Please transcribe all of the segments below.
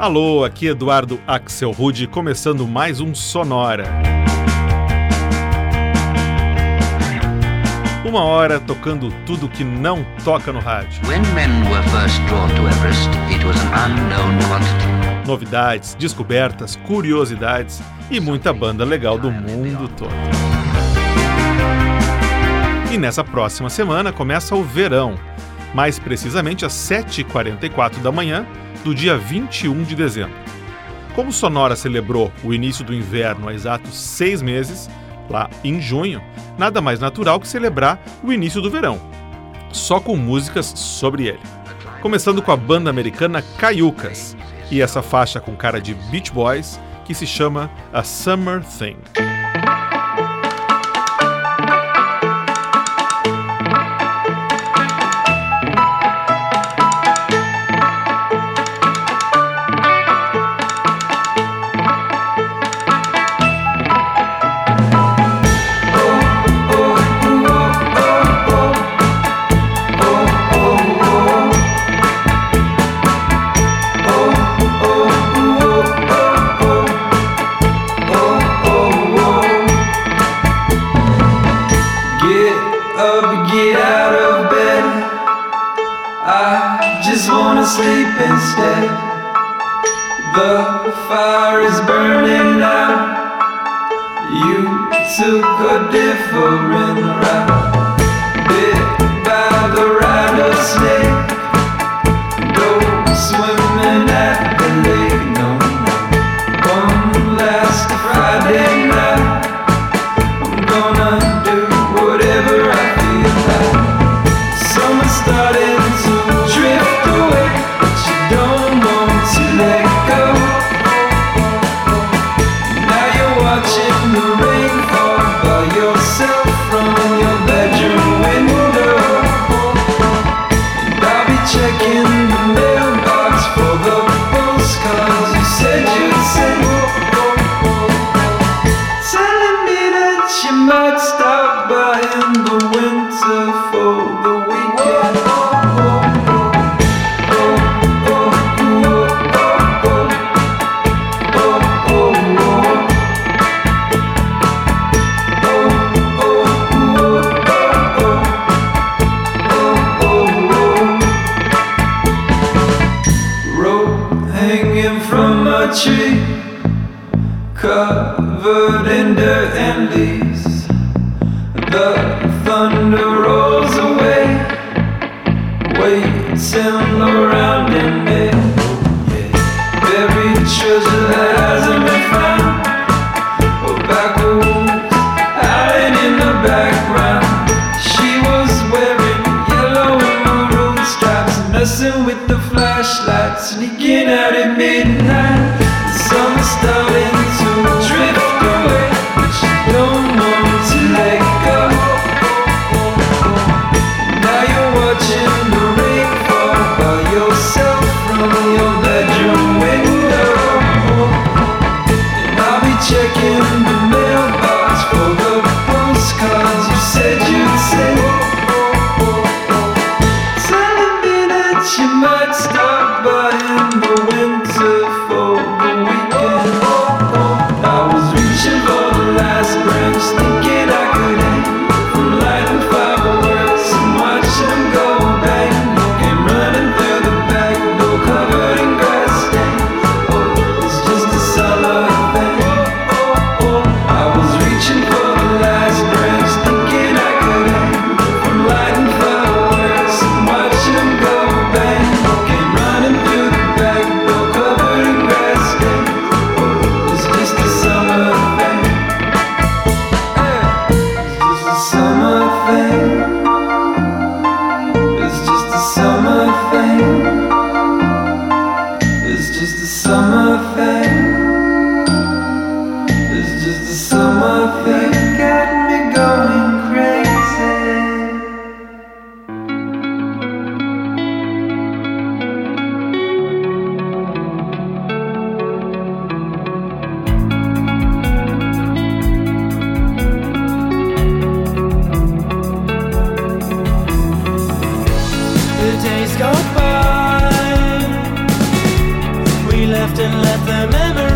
Alô, aqui Eduardo Axel Rude, começando mais um Sonora. Uma hora tocando tudo que não toca no rádio. Novidades, descobertas, curiosidades e muita banda legal do mundo todo. E nessa próxima semana começa o verão, mais precisamente às 7h44 da manhã do dia 21 de dezembro. Como Sonora celebrou o início do inverno há exatos seis meses, lá em junho, nada mais natural que celebrar o início do verão, só com músicas sobre ele. Começando com a banda americana Caiucas e essa faixa com cara de Beach Boys que se chama A Summer Thing. The fire is burning now. You took a different route. left and let the memory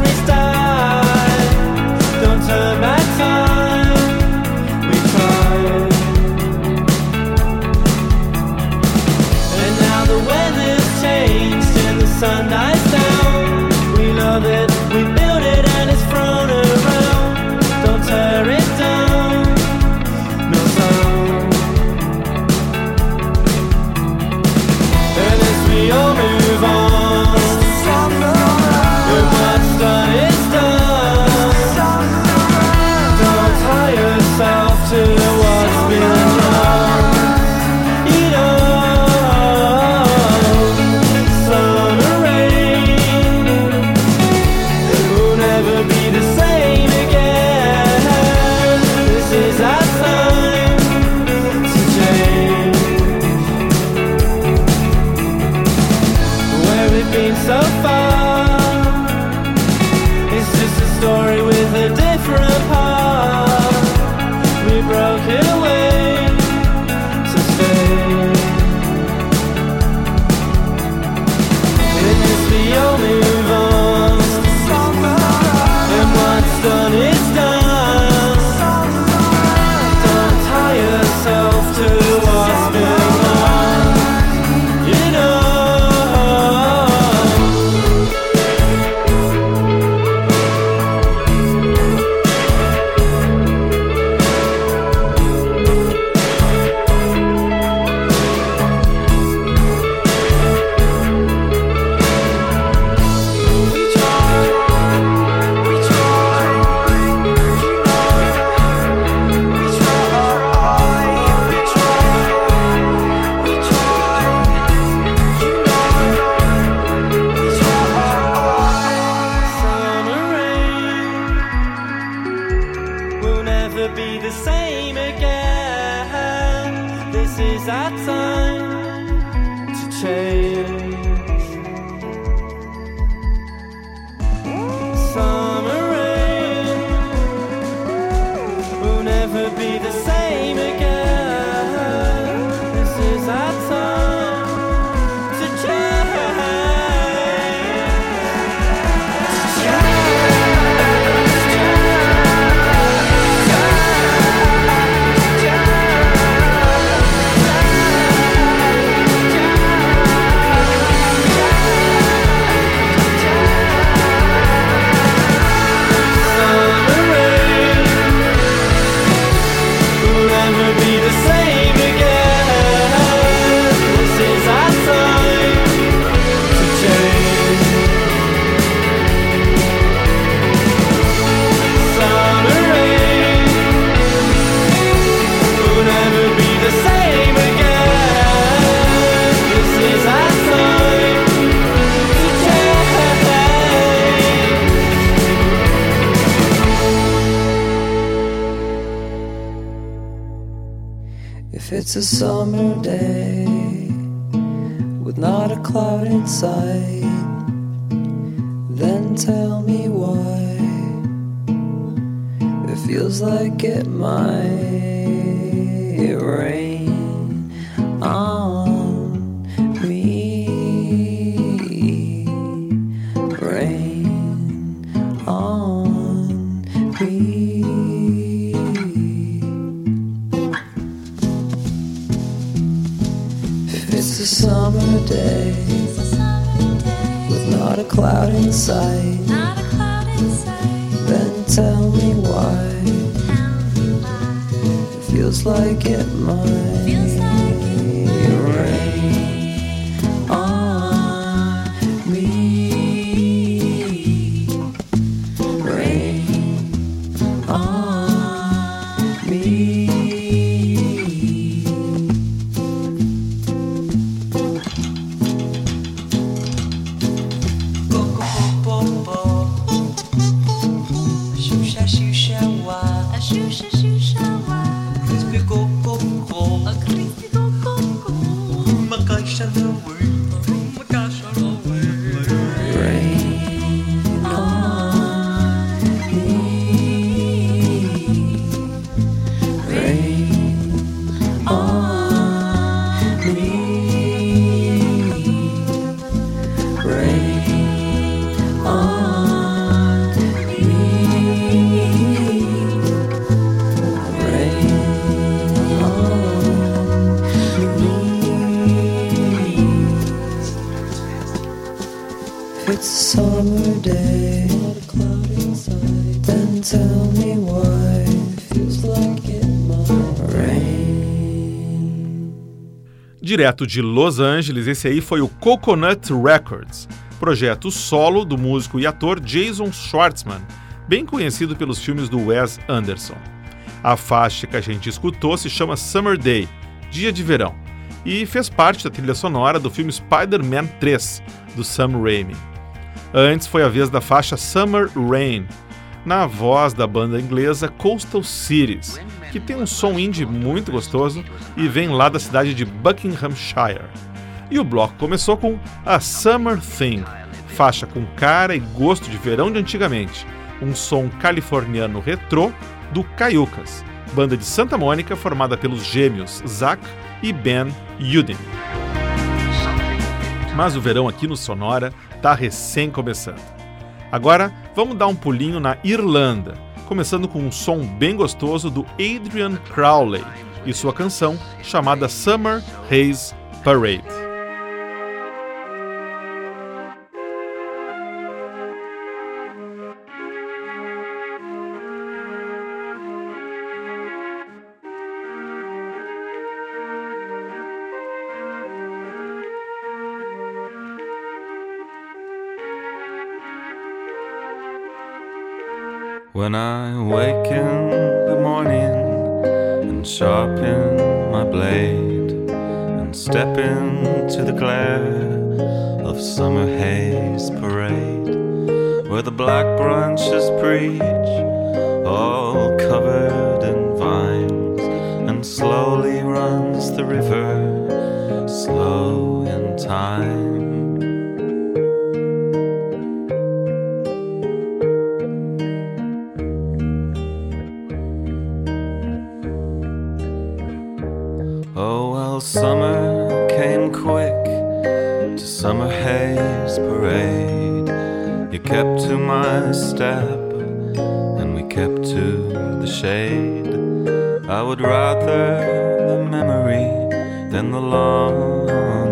not a in sight. Then tell me why it feels like it might rain on me. Rain on me. It's a summer day with not a cloud in sight. Then tell me why it feels like it might. Direto de Los Angeles, esse aí foi o Coconut Records, projeto solo do músico e ator Jason Schwartzman, bem conhecido pelos filmes do Wes Anderson. A faixa que a gente escutou se chama Summer Day, Dia de Verão, e fez parte da trilha sonora do filme Spider-Man 3, do Sam Raimi. Antes foi a vez da faixa Summer Rain, na voz da banda inglesa Coastal Cities, que tem um som indie muito gostoso e vem lá da cidade de Buckinghamshire. E o bloco começou com A Summer Thing, faixa com cara e gosto de verão de antigamente, um som californiano retrô do Caiucas, banda de Santa Mônica formada pelos gêmeos Zach e Ben Yudin. Mas o verão aqui no Sonora está recém começando. Agora vamos dar um pulinho na Irlanda começando com um som bem gostoso do Adrian Crowley e sua canção chamada Summer Haze Parade. When I wake in the morning and sharpen my blade and step into the glare of summer haze parade, where the black branches preach, all covered in vines, and slowly runs the river, slow in time. Step, and we kept to the shade. I would rather the memory than the longing.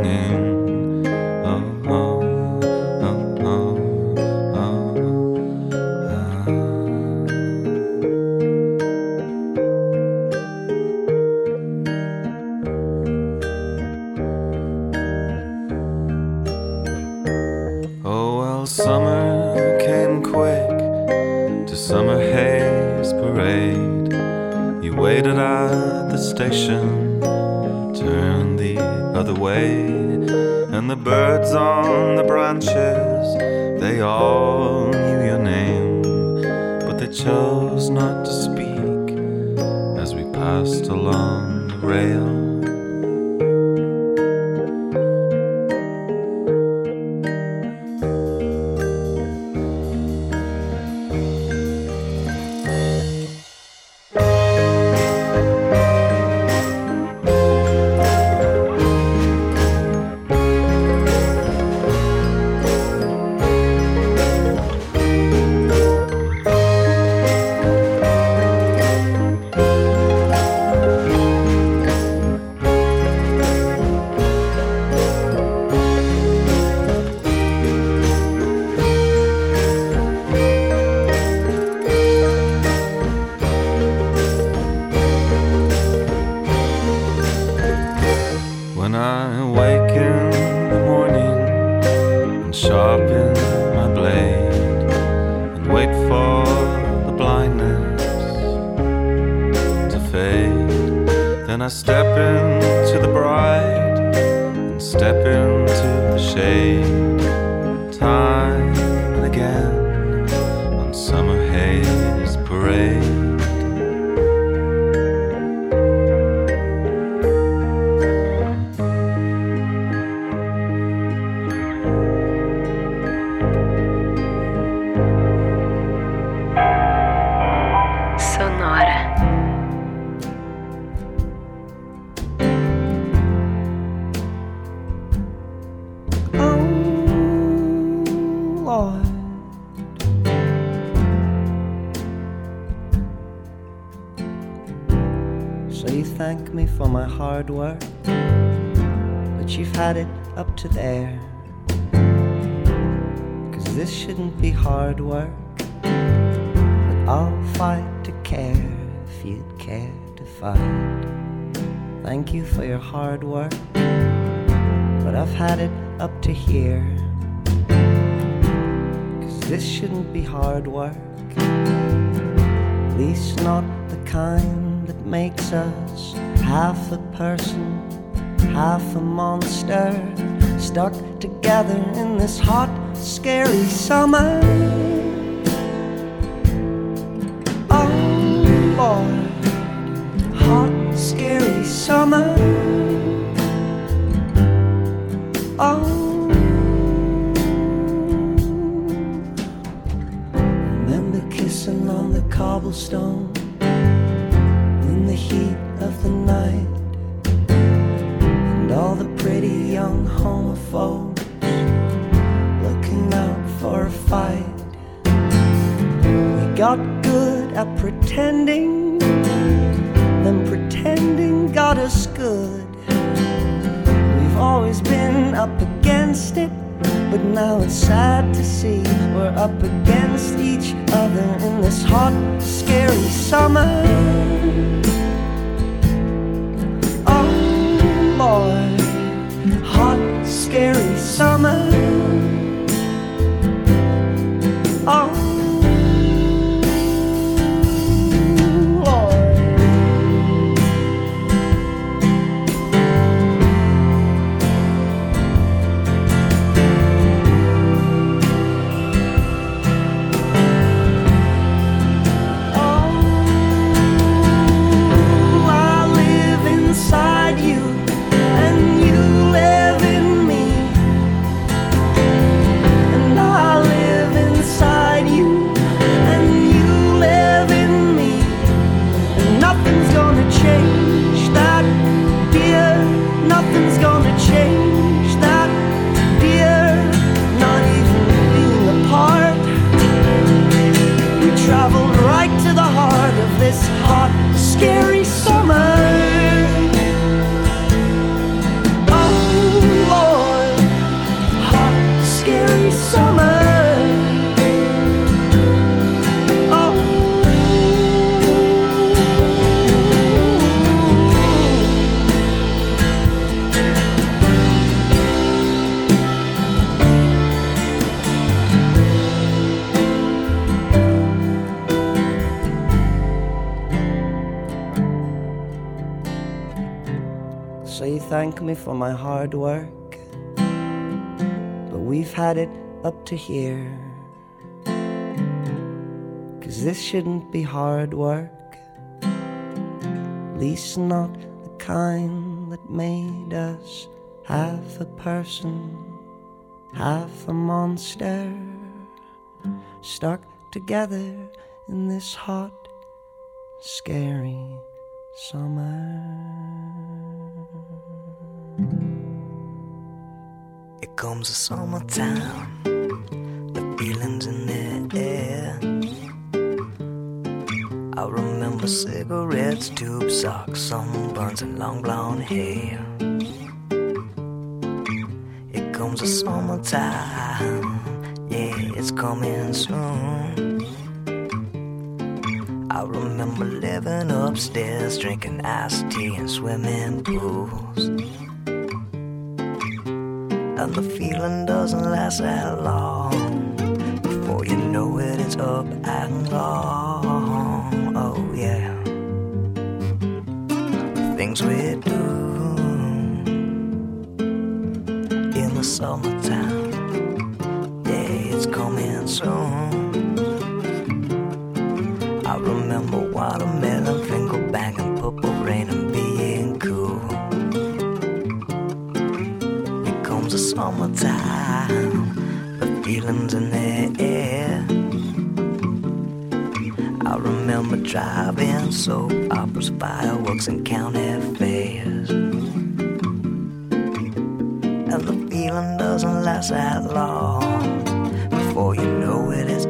Hard work, but I've had it up to here. Cause this shouldn't be hard work, at least not the kind that makes us half a person, half a monster, stuck together in this hot, scary summer. Oh Lord, hot, scary summer. Cobblestone in the heat of the night, and all the pretty young homophobes looking out for a fight. We got good at pretending, then pretending got us good. We've always been up against it, but now it's sad to see we're up against each other in this hot, scary summer. Oh Lord, hot, scary summer. Oh up to here. Cause this shouldn't be hard work, at least not the kind that made us half a person, half a monster, stuck together in this hot, scary summer. It comes the summertime, feelings in the air. I remember cigarettes, tube socks, sunburns, and long blonde hair. It comes the summertime, yeah, it's coming soon. I remember living upstairs, drinking iced tea and swimming pools. And the feeling doesn't last that long. Up and gone. Oh, yeah. Things we do in the summertime. Driving soap operas, fireworks, and county fairs. And the feeling doesn't last that long. Before you know it, it's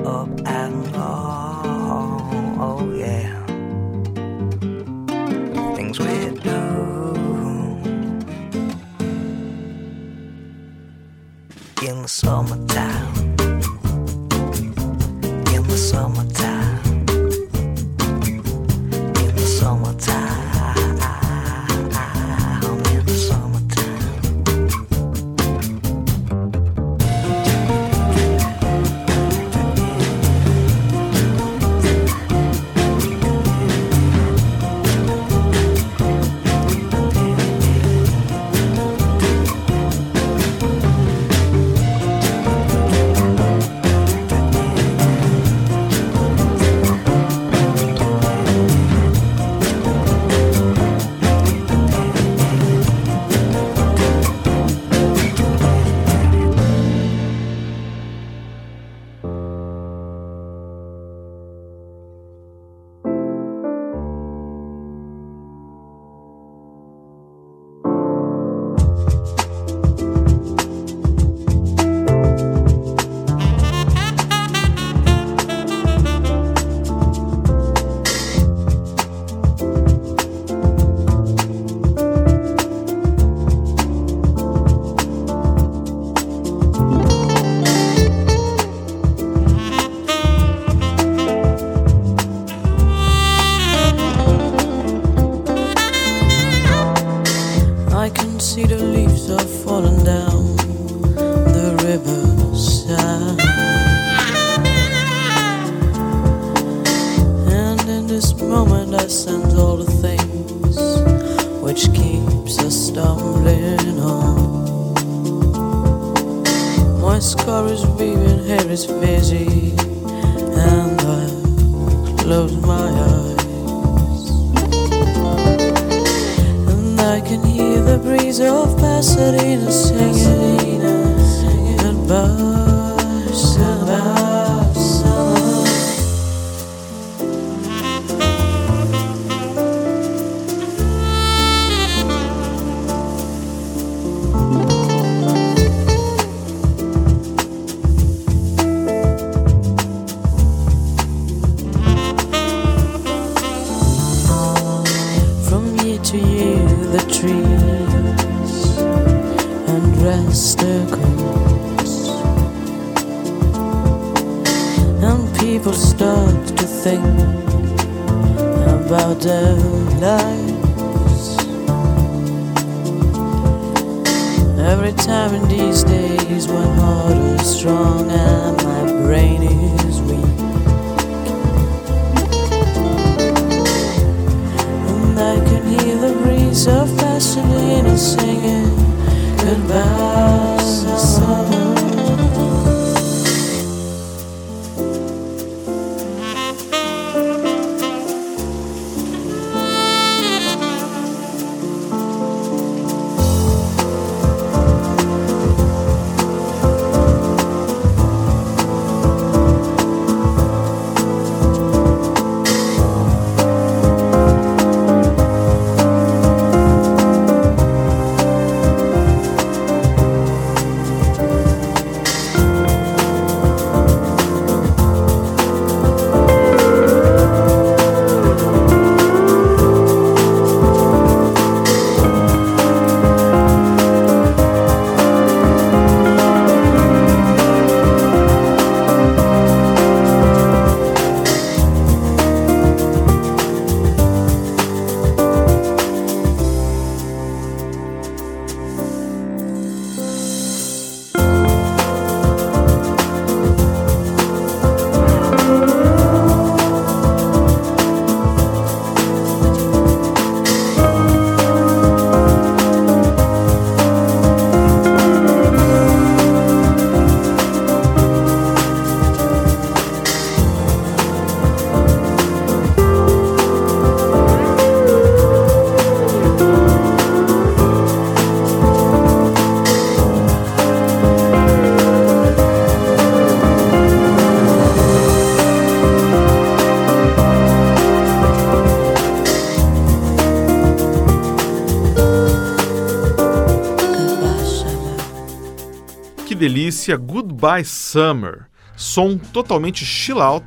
Delícia, Goodbye Summer, som totalmente chill out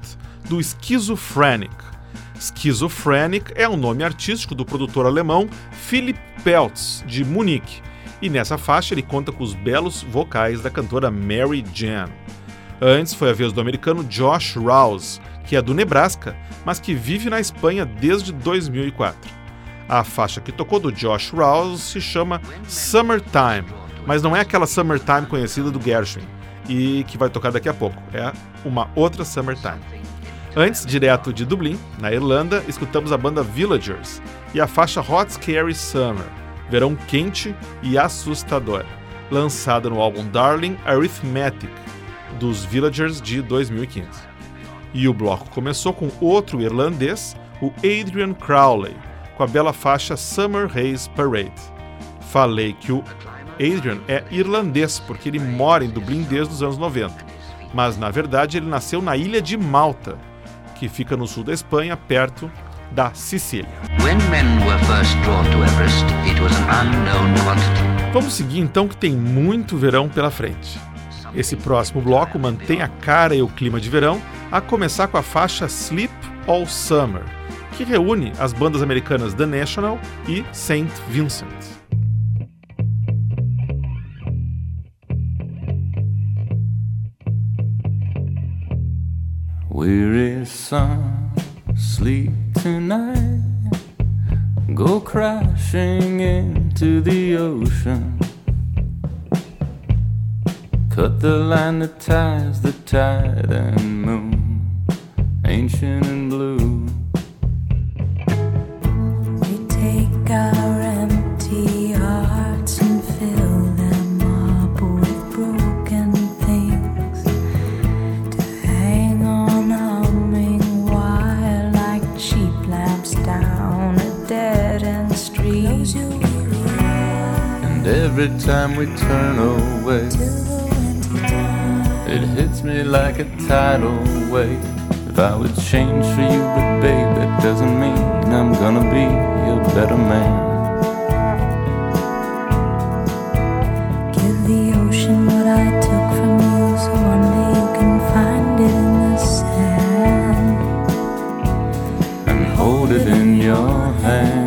do Schizophrenic. Schizophrenic é o nome artístico do produtor alemão Philipp Peltz, de Munique, e nessa faixa ele conta com os belos vocais da cantora Mary Jan. Antes foi a vez do americano Josh Rouse, que é do Nebraska, mas que vive na Espanha desde 2004. A faixa que tocou do Josh Rouse se chama Summertime, mas não é aquela Summertime conhecida do Gershwin e que vai tocar daqui a pouco, é uma outra Summertime. Antes, direto de Dublin, na Irlanda, escutamos a banda Villagers e a faixa Hot Scary Summer, verão quente e assustador, lançada no álbum Darling Arithmetic, dos Villagers de 2015. E o bloco começou com outro irlandês, o Adrian Crowley, com a bela faixa Summer Haze Parade. Falei que o Adrian é irlandês porque ele mora em Dublin desde os anos 90, mas na verdade ele nasceu na ilha de Malta, que fica no sul da Espanha, perto da Sicília. Everest. Vamos seguir então que tem muito verão pela frente. Esse próximo bloco mantém a cara e o clima de verão, a começar com a faixa Sleep All Summer, que reúne as bandas americanas The National e Saint Vincent. Weary sun, sleep tonight. Go crashing into the ocean. Cut the line that ties the tide and moon, ancient and blue. We take every time we turn away, it hits me like a tidal wave. If I would change for you, but babe, that doesn't mean I'm gonna be a better man. Give the ocean what I took from you, so one day you can find it in the sand. and hold it in your hands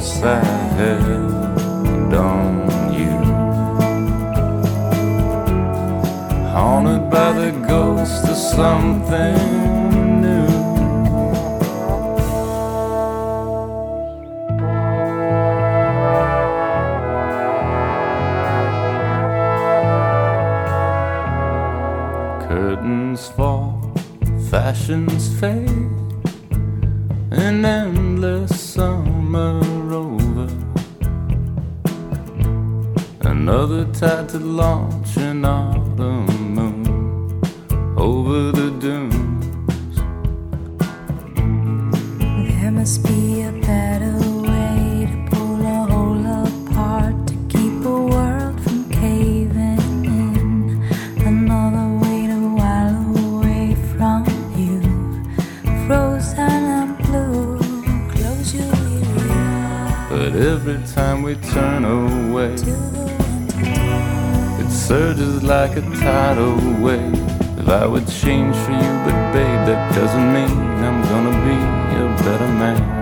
broken But every time we turn away, it surges like a tidal wave. If I would change for you, but babe, that doesn't mean I'm gonna be a better man.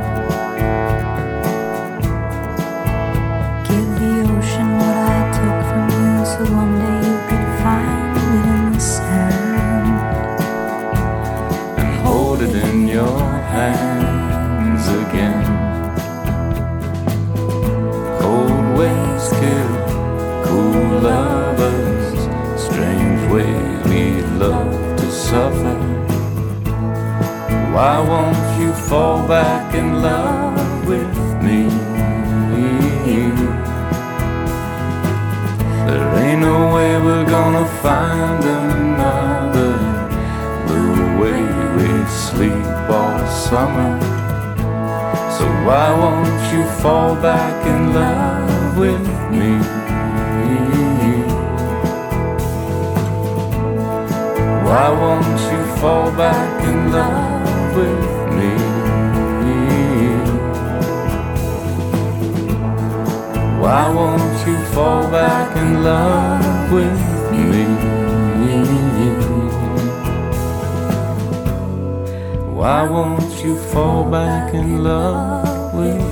Why won't you fall back in love with me? There ain't no way we're gonna find another the way we sleep all summer. So why won't you fall back in love with me? Why won't you fall back in love with me? Why won't you fall back in love with me? Why won't you fall back in love with me?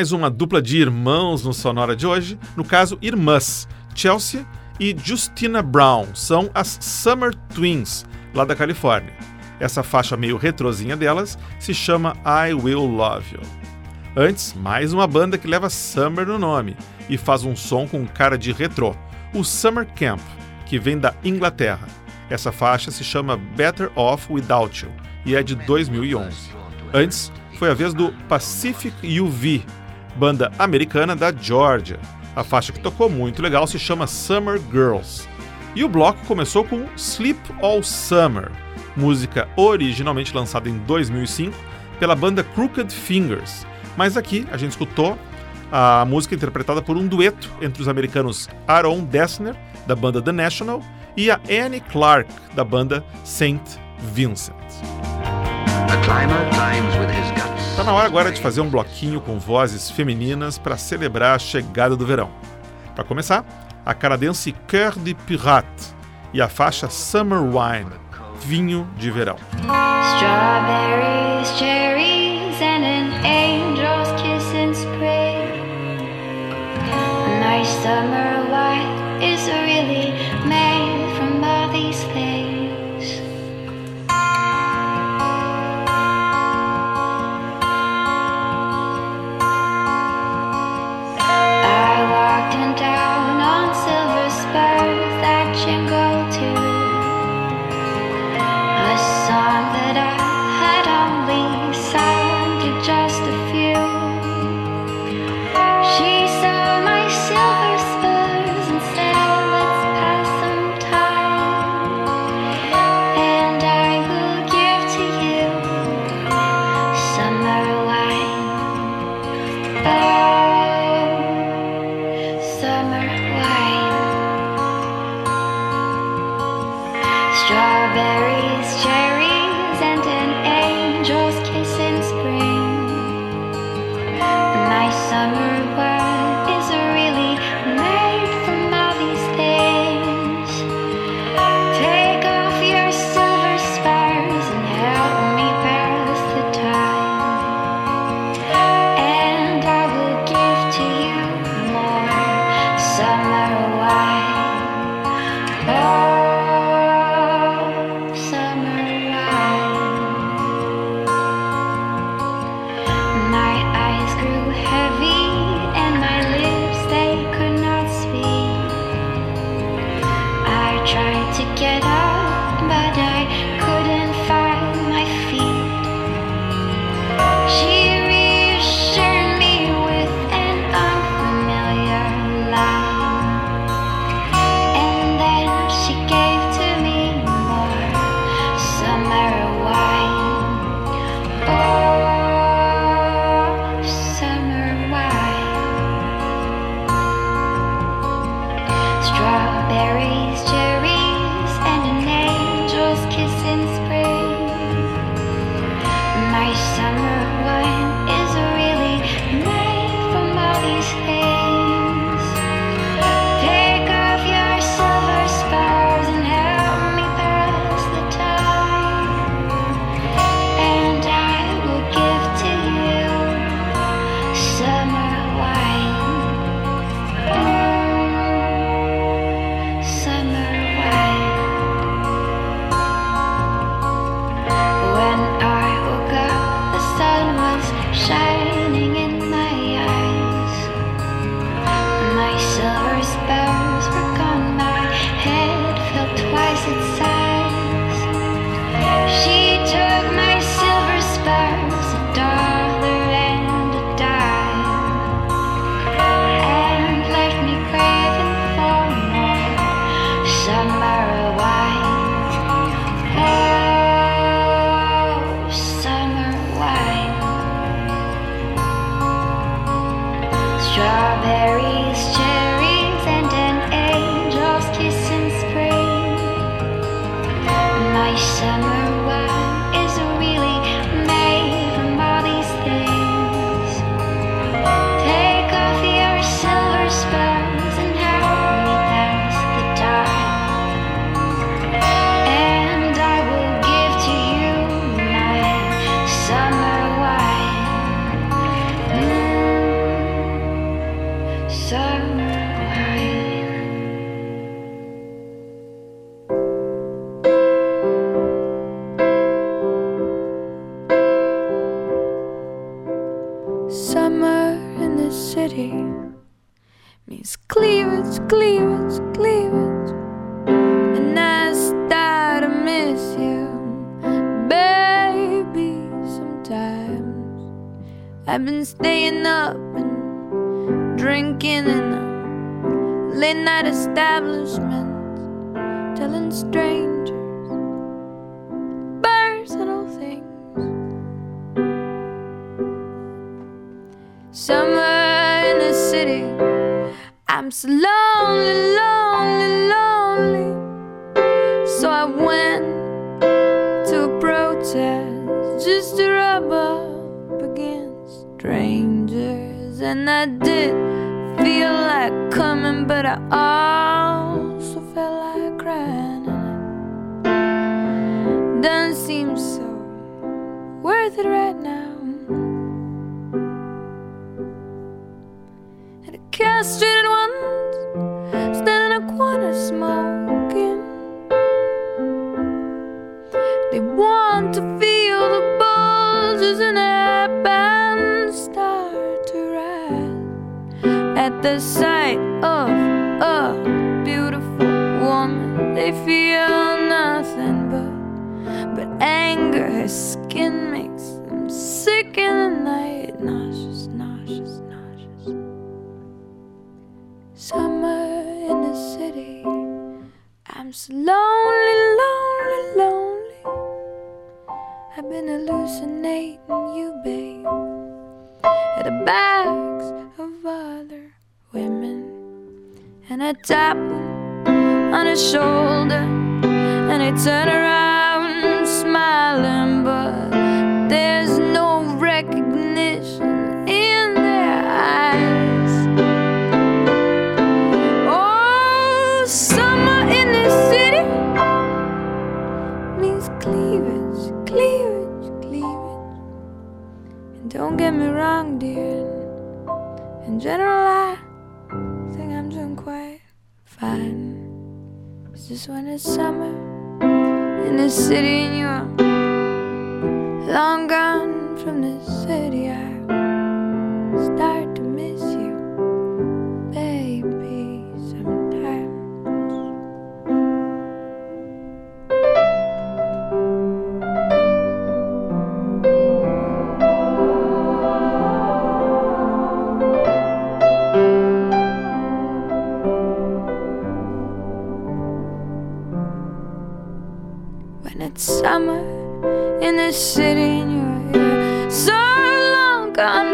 Mais uma dupla de irmãos no Sonora de hoje, no caso, irmãs. Chelsea e Justina Brown são as Summer Twins, lá da Califórnia. Essa faixa meio retrozinha delas se chama I Will Love You. Antes, mais uma banda que leva Summer no nome e faz um som com cara de retrô, o Summer Camp, que vem da Inglaterra. Essa faixa se chama Better Off Without You e é de 2011. Antes, foi a vez do Pacific UV, banda americana da Georgia. A faixa que tocou muito legal se chama Summer Girls. E o bloco começou com Sleep All Summer, música originalmente lançada em 2005 pela banda Crooked Fingers. Mas aqui a gente escutou a música interpretada por um dueto entre os americanos Aaron Dessner, da banda The National, e a Annie Clark, da banda Saint Vincent. A climber climbs with his guts. Tá na hora agora de fazer um bloquinho com vozes femininas para celebrar a chegada do verão. Para começar, a canadense Cœur de Pirate e a faixa Summer Wine, vinho de verão. Strawberries, cherries, and an angel's kiss. A nice summer light is really protest just to rub up against strangers. And I did feel like coming, but I also felt like crying. And it doesn't seem so worth it right now. And a castrated ones stand in a corner smoking. Want to feel the bulges in their pants start to rise at the sight of a beautiful woman. They feel nothing but but anger. Her skin makes them sick in the night, nauseous, nauseous, nauseous. Summer in the city. I'm so lonely, lonely, lonely. I've been hallucinating you, babe. At the backs of other women. And I tap on his shoulder. And I turn around smiling, get me wrong, dear. In general, I think I'm doing quite fine. It's just when it's summer in the city and you're long gone from the city, I the city and here, so long gone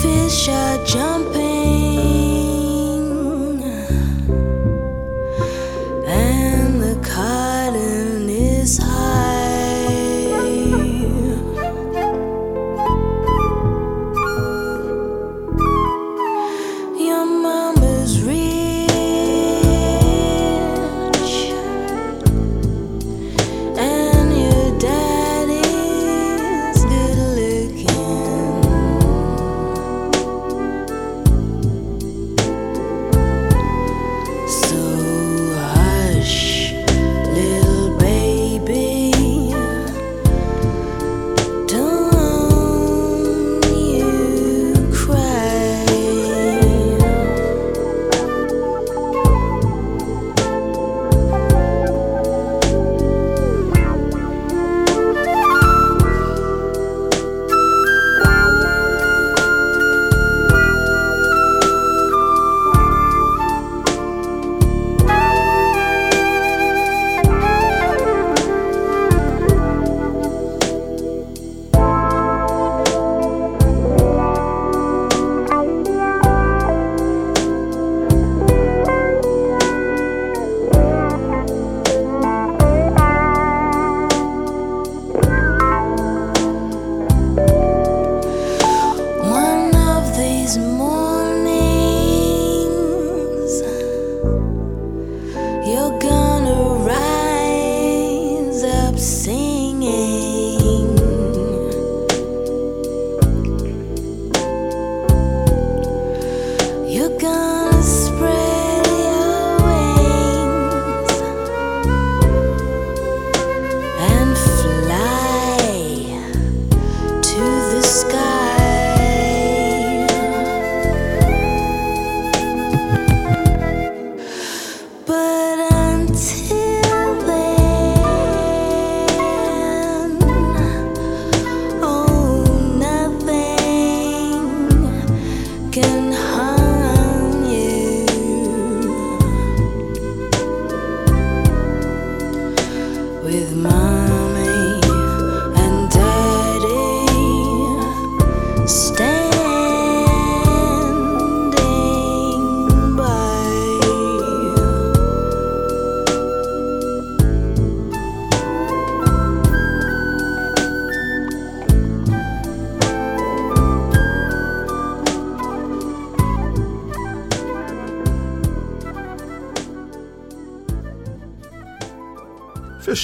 Fish are jumping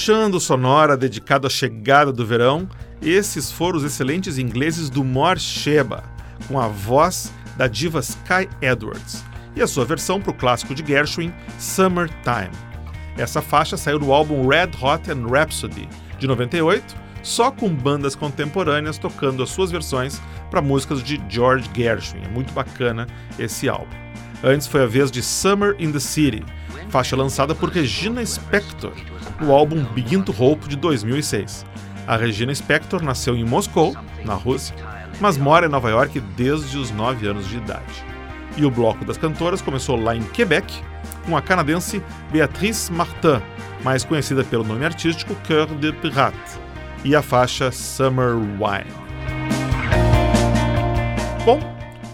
Fechando Sonora dedicado à chegada do verão, esses foram os excelentes ingleses do Mor Sheba, com a voz da diva Sky Edwards, e a sua versão para o clássico de Gershwin, Summertime. Essa faixa saiu do álbum Red Hot and Rhapsody, de 98, só com bandas contemporâneas tocando as suas versões para músicas de George Gershwin. É muito bacana esse álbum. Antes foi a vez de Summer in the City, faixa lançada por Regina Spektor, no álbum Begin to Hope de 2006. A Regina Spektor nasceu em Moscou, na Rússia, mas mora em Nova York desde os 9 anos de idade. E o bloco das cantoras começou lá em Quebec, com a canadense Beatrice Martin, mais conhecida pelo nome artístico Cœur de Pirate, e a faixa Summer Wine. Bom,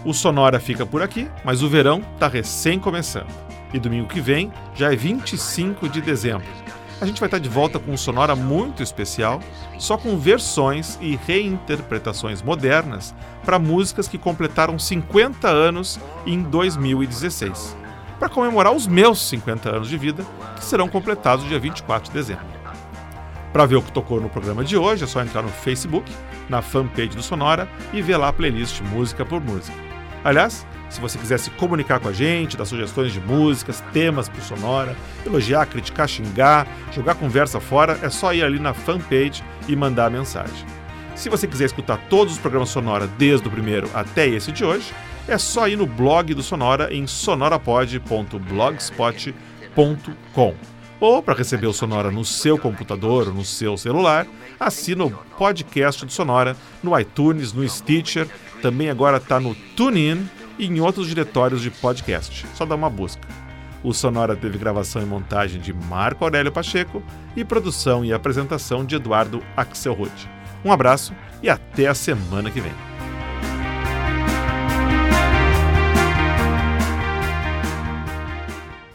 o Sonora fica por aqui, mas o verão está recém começando. E domingo que vem já é 25 de dezembro. A gente vai estar de volta com um Sonora muito especial, só com versões e reinterpretações modernas para músicas que completaram 50 anos em 2016, para comemorar os meus 50 anos de vida, que serão completados dia 24 de dezembro. Para ver o que tocou no programa de hoje, é só entrar no Facebook, na fanpage do Sonora e ver lá a playlist música por música. Aliás, se você quiser se comunicar com a gente, dar sugestões de músicas, temas para Sonora, elogiar, criticar, xingar, jogar conversa fora, é só ir ali na fanpage e mandar a mensagem. Se você quiser escutar todos os programas Sonora desde o primeiro até esse de hoje, é só ir no blog do Sonora em sonorapod.blogspot.com. Ou, para receber o Sonora no seu computador ou no seu celular, assina o podcast do Sonora no iTunes, no Stitcher, também agora está no TuneIn e em outros diretórios de podcast. Só dá uma busca. O Sonora teve gravação e montagem de Marco Aurélio Pacheco e produção e apresentação de Eduardo Axelrod. Um abraço e até a semana que vem.